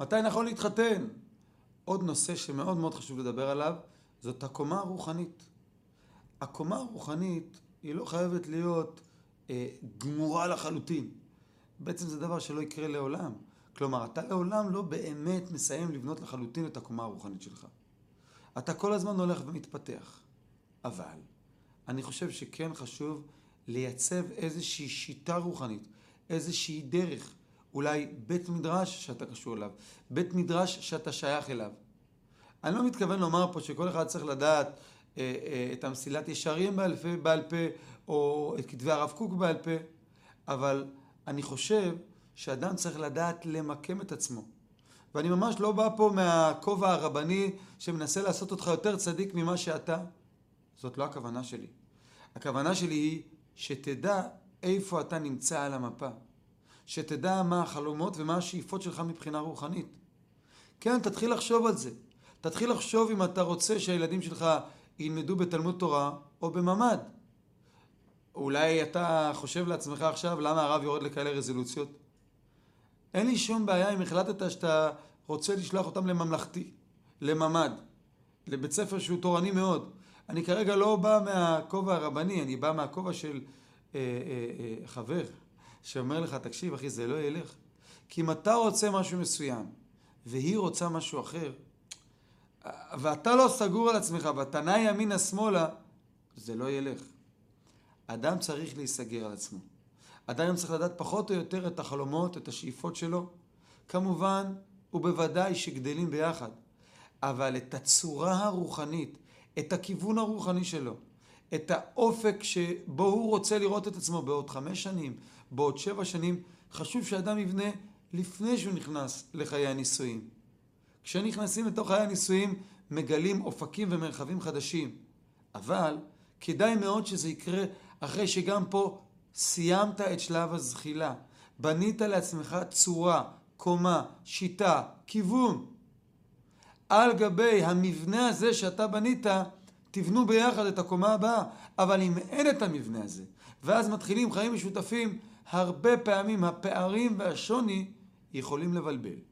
מתי נכון להתחתן? עוד נושא שמאוד מאוד חשוב לדבר עליו, זאת הקומה הרוחנית. הקומה הרוחנית היא לא חייבת להיות אה, גמורה לחלוטין. בעצם זה דבר שלא יקרה לעולם. כלומר, אתה לעולם לא באמת מסיים לבנות לחלוטין את הקומה הרוחנית שלך. אתה כל הזמן הולך ומתפתח. אבל אני חושב שכן חשוב לייצב איזושהי שיטה רוחנית, איזושהי דרך, אולי בית מדרש שאתה קשור אליו, בית מדרש שאתה שייך אליו. אני לא מתכוון לומר פה שכל אחד צריך לדעת אה, אה, את המסילת ישרים בעל פה, בעל פה או את כתבי הרב קוק בעל פה, אבל אני חושב שאדם צריך לדעת למקם את עצמו. ואני ממש לא בא פה מהכובע הרבני שמנסה לעשות אותך יותר צדיק ממה שאתה. זאת לא הכוונה שלי. הכוונה שלי היא שתדע איפה אתה נמצא על המפה. שתדע מה החלומות ומה השאיפות שלך מבחינה רוחנית. כן, תתחיל לחשוב על זה. תתחיל לחשוב אם אתה רוצה שהילדים שלך ילמדו בתלמוד תורה או בממ"ד. אולי אתה חושב לעצמך עכשיו למה הרב יורד לכאלה רזולוציות? אין לי שום בעיה אם החלטת שאתה רוצה לשלוח אותם לממלכתי, לממ"ד, לבית ספר שהוא תורני מאוד. אני כרגע לא בא מהכובע הרבני, אני בא מהכובע של אה, אה, אה, חבר שאומר לך, תקשיב אחי, זה לא ילך. כי אם אתה רוצה משהו מסוים והיא רוצה משהו אחר, ואתה לא סגור על עצמך ואתה נע ימינה שמאלה, זה לא ילך. אדם צריך להיסגר על עצמו. אדם צריך לדעת פחות או יותר את החלומות, את השאיפות שלו. כמובן, ובוודאי שגדלים ביחד. אבל את הצורה הרוחנית, את הכיוון הרוחני שלו, את האופק שבו הוא רוצה לראות את עצמו בעוד חמש שנים, בעוד שבע שנים, חשוב שאדם יבנה לפני שהוא נכנס לחיי הנישואים. כשנכנסים לתוך חיי הנישואים מגלים אופקים ומרחבים חדשים. אבל כדאי מאוד שזה יקרה אחרי שגם פה סיימת את שלב הזחילה. בנית לעצמך צורה, קומה, שיטה, כיוון. על גבי המבנה הזה שאתה בנית, תבנו ביחד את הקומה הבאה. אבל אם אין את המבנה הזה, ואז מתחילים חיים משותפים, הרבה פעמים הפערים והשוני יכולים לבלבל.